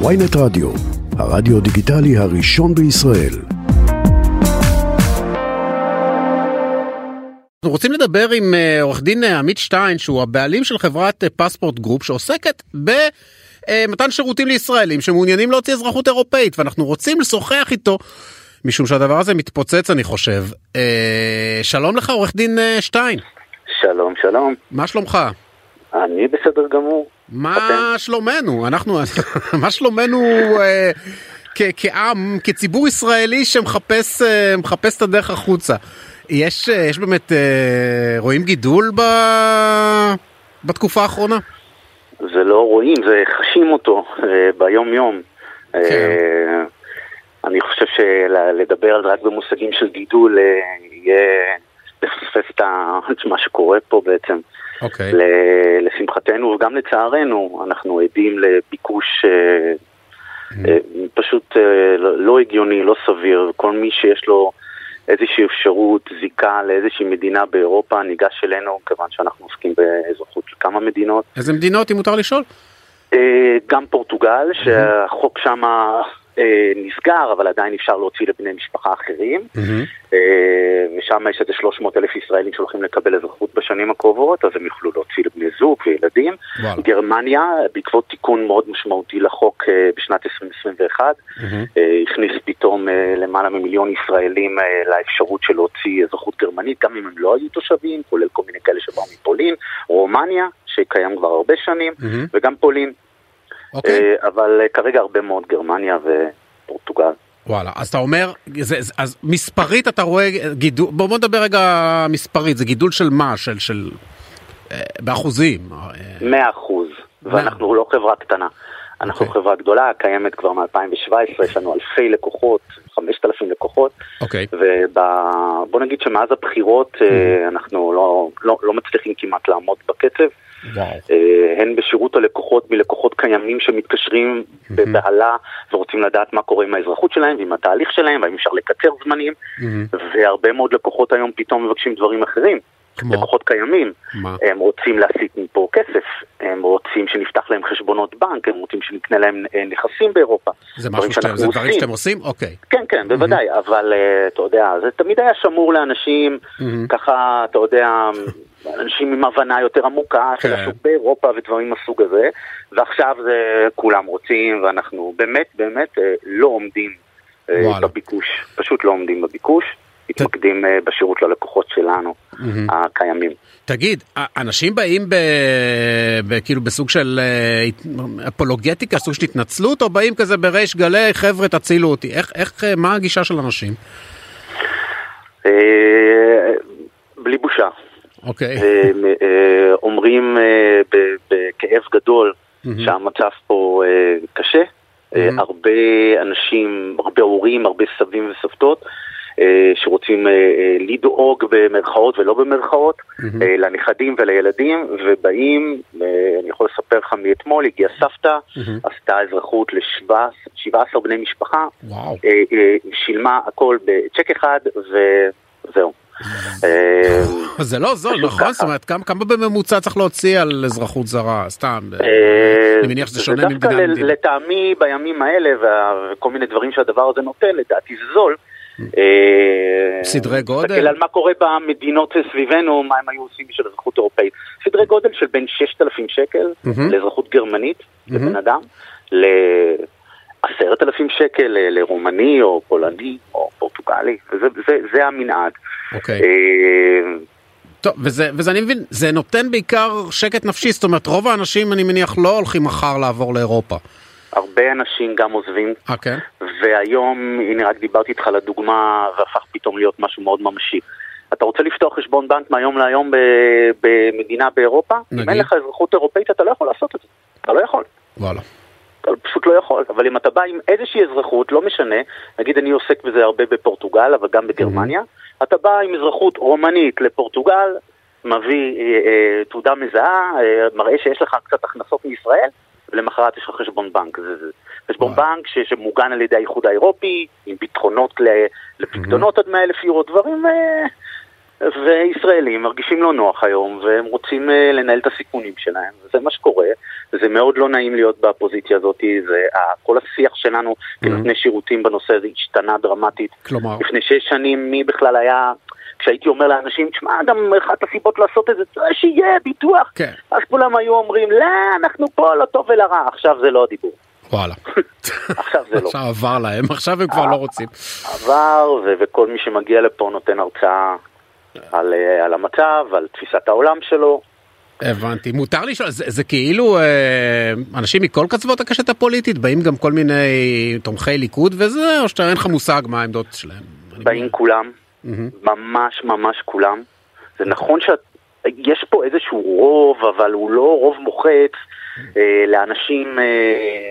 ynet רדיו, הרדיו דיגיטלי הראשון בישראל. אנחנו רוצים לדבר עם אה, עורך דין אה, עמית שטיין שהוא הבעלים של חברת אה, Passport Group שעוסקת במתן שירותים לישראלים שמעוניינים להוציא אזרחות אירופאית ואנחנו רוצים לשוחח איתו משום שהדבר הזה מתפוצץ אני חושב. שלום לך עורך דין שטיין. שלום שלום. מה שלומך? אני בסדר גמור. מה? שלומנו? אנחנו, מה שלומנו אה, כעם, כציבור ישראלי שמחפש אה, את הדרך החוצה? יש, אה, יש באמת, רואים גידול ב... בתקופה האחרונה? זה לא רואים, זה חשים אותו ביום יום. כן. אני חושב שלדבר רק במושגים של גידול יהיה לפספס את מה שקורה פה בעצם. אוקיי. לשמחתנו וגם לצערנו, אנחנו עדים לביקוש mm-hmm. אה, פשוט אה, לא, לא הגיוני, לא סביר, כל מי שיש לו איזושהי אפשרות, זיקה לאיזושהי מדינה באירופה, ניגש אלינו, כיוון שאנחנו עוסקים באזרחות של כמה מדינות. איזה מדינות, אם מותר לשאול? גם פורטוגל, mm-hmm. שהחוק שמה... נסגר, אבל עדיין אפשר להוציא לבני משפחה אחרים. Mm-hmm. אה, ושם יש איזה 300 אלף ישראלים שהולכים לקבל אזרחות בשנים הקרובות, אז הם יוכלו להוציא לבני זוג וילדים. וואלה. גרמניה, בעקבות תיקון מאוד משמעותי לחוק אה, בשנת 2021, mm-hmm. הכניס פתאום למעלה ממיליון ישראלים לאפשרות של להוציא אזרחות גרמנית, גם אם הם לא היו תושבים, כולל כל מיני כאלה שבאו מפולין, רומניה, שקיים כבר הרבה שנים, mm-hmm. וגם פולין. אוקיי. אה, אבל אה, כרגע הרבה מאוד גרמניה ופורטוגל. וואלה, אז אתה אומר, זה, אז מספרית אתה רואה גידול, בוא, בוא נדבר רגע מספרית, זה גידול של מה? של, של, אה, באחוזים? 100 אחוז, ואנחנו לא חברה קטנה. אנחנו okay. אוקיי. חברה גדולה, קיימת כבר מ-2017, יש לנו אלפי לקוחות, 5,000 לקוחות. אוקיי. Okay. ובוא נגיד שמאז הבחירות mm-hmm. אנחנו לא, לא, לא מצליחים כמעט לעמוד בקצב. אה, הן בשירות הלקוחות מלקוחות קיימים שמתקשרים בבהלה ורוצים לדעת מה קורה עם האזרחות שלהם ועם התהליך שלהם והאם אפשר לקצר זמנים והרבה מאוד לקוחות היום פתאום מבקשים דברים אחרים. כמו? לקוחות קיימים, מה? הם רוצים להסיט מפה כסף, הם רוצים שנפתח להם חשבונות בנק, הם רוצים שנקנה להם אה, נכסים באירופה. זה משהו שאתם, זה דברים שאתם עושים? אוקיי. כן, כן, בוודאי, mm-hmm. אבל uh, אתה יודע, זה תמיד היה שמור לאנשים, mm-hmm. ככה, אתה יודע, אנשים עם הבנה יותר עמוקה של כן. השוק באירופה ודברים מהסוג הזה, ועכשיו זה כולם רוצים, ואנחנו באמת באמת אה, לא עומדים אה, וואלה. בביקוש, פשוט לא עומדים בביקוש. מתמקדים ת... בשירות ללקוחות שלנו, mm-hmm. הקיימים. תגיד, אנשים באים ב... ב... כאילו בסוג של אה, אפולוגטיקה, סוג של התנצלות, או באים כזה בריש גלי, חבר'ה תצילו אותי? איך, איך, מה הגישה של אנשים? בלי בושה. אוקיי. אה, אומרים אה, בכאב גדול שהמצב פה אה, קשה. הרבה אנשים, הרבה הורים, הרבה סבים וסבתות. שרוצים לדאוג במרכאות ולא במרכאות לנכדים ולילדים ובאים, אני יכול לספר לך מאתמול, הגיעה סבתא, עשתה אזרחות ל-17 בני משפחה, שילמה הכל בצ'ק אחד וזהו. אה, זה לא זול, נכון? זאת אומרת, כמה בממוצע צריך להוציא על אזרחות זרה, סתם? אה, אני מניח שזה שונה ממדינה למדינה. לטעמי בימים האלה, וכל מיני דברים שהדבר הזה נותן, לדעתי זה זול. אה, סדרי גודל? תסתכל על מה קורה במדינות סביבנו, מה הם היו עושים בשביל אזרחות אירופאית. סדרי גודל של בין 6,000 שקל לאזרחות גרמנית לבן אדם, עשרת אלפים שקל לרומני או פולני או פורטוגלי, זה, זה, זה המנעד. אוקיי. אה, טוב, וזה, וזה אני מבין, זה נותן בעיקר שקט נפשי, זאת אומרת רוב האנשים אני מניח לא הולכים מחר לעבור לאירופה. הרבה אנשים גם עוזבים, okay. כן. והיום, הנה רק דיברתי איתך לדוגמה, והפך פתאום להיות משהו מאוד ממשי. אתה רוצה לפתוח חשבון בנק מהיום להיום במדינה באירופה? נגיד. אם אין לך אזרחות אירופאית אתה לא יכול לעשות את זה, אתה לא יכול. וואלה. פשוט לא יכול, אבל אם אתה בא עם איזושהי אזרחות, לא משנה, נגיד אני עוסק בזה הרבה בפורטוגל, אבל גם בגרמניה, mm-hmm. אתה בא עם אזרחות רומנית לפורטוגל, מביא אה, אה, תעודה מזהה, אה, מראה שיש לך קצת הכנסות מישראל, ולמחרת יש לך חשבון בנק. זה, זה חשבון wow. בנק ש, שמוגן על ידי האיחוד האירופי, עם ביטחונות לפקדונות mm-hmm. עד 100 אלף יורו, דברים... אה, וישראלים מרגישים לא נוח היום, והם רוצים אה, לנהל את הסיכונים שלהם, וזה מה שקורה, וזה מאוד לא נעים להיות בפוזיציה הזאת, זה, כל השיח שלנו כנותני שירותים בנושא הזה השתנה דרמטית. כלומר? לפני שש שנים מי בכלל היה... כשהייתי אומר לאנשים, תשמע, גם אחת הסיבות לעשות את זה, שיהיה ביטוח. כן. אז כולם היו אומרים, לא, אנחנו פה לטוב ולרע, עכשיו זה לא הדיבור. וואלה. עכשיו זה לא. עכשיו עבר להם, עכשיו הם כבר לא רוצים. עבר, וכל מי שמגיע לפה נותן הרצאה על, אה, על המצב, על תפיסת העולם שלו. הבנתי. מותר לשאול, זה, זה כאילו אה, אנשים מכל קצוות הקשת הפוליטית, באים גם כל מיני תומכי ליכוד וזה, או שאין לך מושג מה העמדות שלהם? באים כולם, ממש ממש כולם. זה נכון שיש פה איזשהו רוב, אבל הוא לא רוב מוחץ אה, לאנשים אה,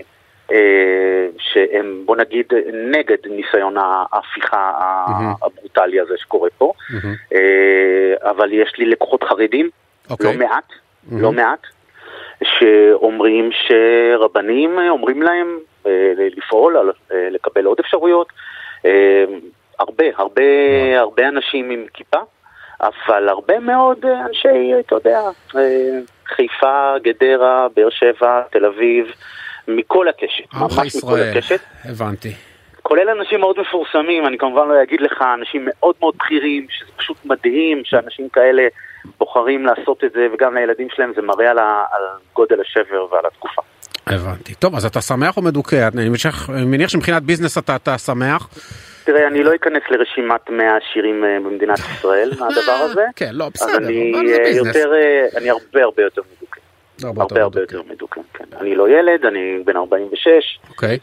שהם, בוא נגיד, נגד ניסיון ההפיכה הברוטלי הזה שקורה פה. אה, אבל יש לי לקוחות חרדים, אוקיי. לא מעט, לא מעט, שאומרים שרבנים אומרים להם אה, לפעול, אה, לקבל עוד אפשרויות. אה, הרבה, הרבה, הרבה אנשים עם כיפה, אבל הרבה מאוד אה, אנשי, אתה יודע, אה, חיפה, גדרה, באר שבע, תל אביב, מכל הקשת, ממש מכל ישראל, הקשת. הבנתי. כולל אנשים מאוד מפורסמים, אני כמובן לא אגיד לך, אנשים מאוד מאוד בכירים, שזה פשוט מדהים שאנשים כאלה בוחרים לעשות את זה, וגם לילדים שלהם זה מראה על, ה, על גודל השבר ועל התקופה. הבנתי. טוב, אז אתה שמח או מדוכא? אני מניח- שמבחינת ביזנס אתה, אתה שמח. תראה, אני לא אכנס לרשימת 100 השירים אה, במדינת ישראל מהדבר הזה, כן, לא, בסדר, אבל זה אה, ביזנס. אה, אני הרבה הרבה יותר מדוכא. הרבה הרבה הרבה. יותר מדוכא, כן. אני לא ילד, אני בן 46, אוקיי.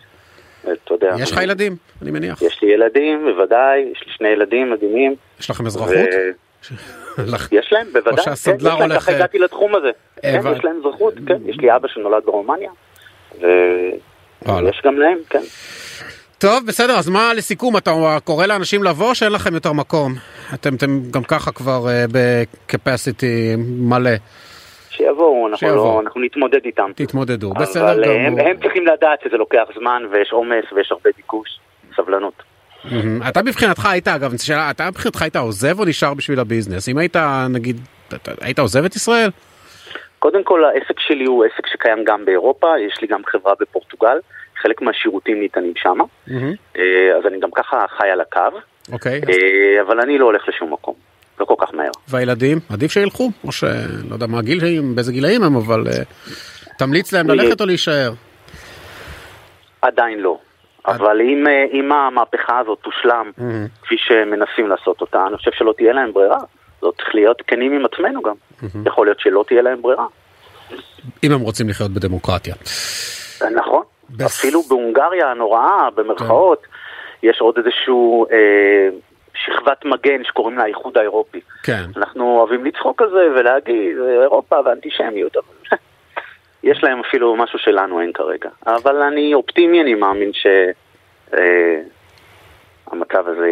אתה יודע. יש לך אני- ילדים, אני מניח. יש לי ילדים, בוודאי, יש לי שני ילדים מדהימים. יש לכם אזרחות? ו- יש להם, בוודאי. או שהסנדלר כן, להם, הולך, ככה אה, הגעתי לתחום הזה. כן, יש להם אזרחות, כן. יש לי אבא שנולד ברומניה. ויש גם להם, כן. טוב, בסדר, אז מה לסיכום, אתה קורא לאנשים לבוא או שאין לכם יותר מקום? אתם, אתם גם ככה כבר uh, בקפסיטי מלא, שיבואו, אנחנו שיבואו. לא- אנחנו נתמודד איתם. תתמודדו, בסדר אבל אה, הם, גמור. הם צריכים לדעת שזה לוקח זמן ויש עומס ויש הרבה ביקוש, סבלנות. מהמם. אתה מבחינתך היית, אגב, שאלה, אתה מבחינתך היית עוזב או נשאר בשביל הביזנס? אם היית, נגיד, היית עוזב את ישראל? קודם כל העסק שלי הוא עסק שקיים גם באירופה, יש לי גם חברה בפורטוגל, חלק מהשירותים ניתנים שם, מהמם. אז אני גם ככה חי על הקו, אוקיי, אז- אה, אבל אני לא הולך לשום מקום, לא כל כך מהר. והילדים, עדיף שילכו? או שלא יודע מה הגיל באיזה גילאים הם, אבל אה, תמליץ להם ללכת או להישאר? עדיין לא. אבל אם, אה, אם המהפכה הזאת תושלם, מהמם. כפי שמנסים לעשות אותה, אני חושב שלא תהיה להם ברירה. זאת צריך להיות כנים עם עצמנו גם. יכול להיות שלא תהיה להם ברירה. אם הם רוצים לחיות בדמוקרטיה. נכון. אפילו בהונגריה הנוראה, במרכאות, יש עוד איזשהו אה, שכבת מגן שקוראים לה האיחוד האירופי. כן. אנחנו אוהבים לצחוק על זה ולהגיד, "זה אירופה ואנטישמיות, אבל יש להם אפילו משהו שלנו אין כרגע. אבל אני אופטימי, אני מאמין שהמצב הזה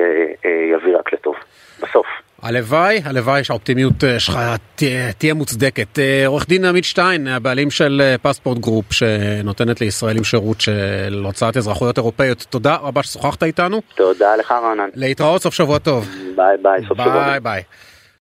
אה, יביא רק לטוב, בסוף. הלוואי, הלוואי שהאופטימיות אה, שלך תהיה, תהיה מוצדקת. אה, עורך דין עמית שטיין, הבעלים של אה, Passport Group, שנותנת לישראלים שירות של הוצאת אזרחויות אירופאיות, תודה רבה ששוחחת איתנו. תודה לך רענן. להתראות, סוף שבוע טוב. ביי ביי, סוף שבוע. ביי ביי.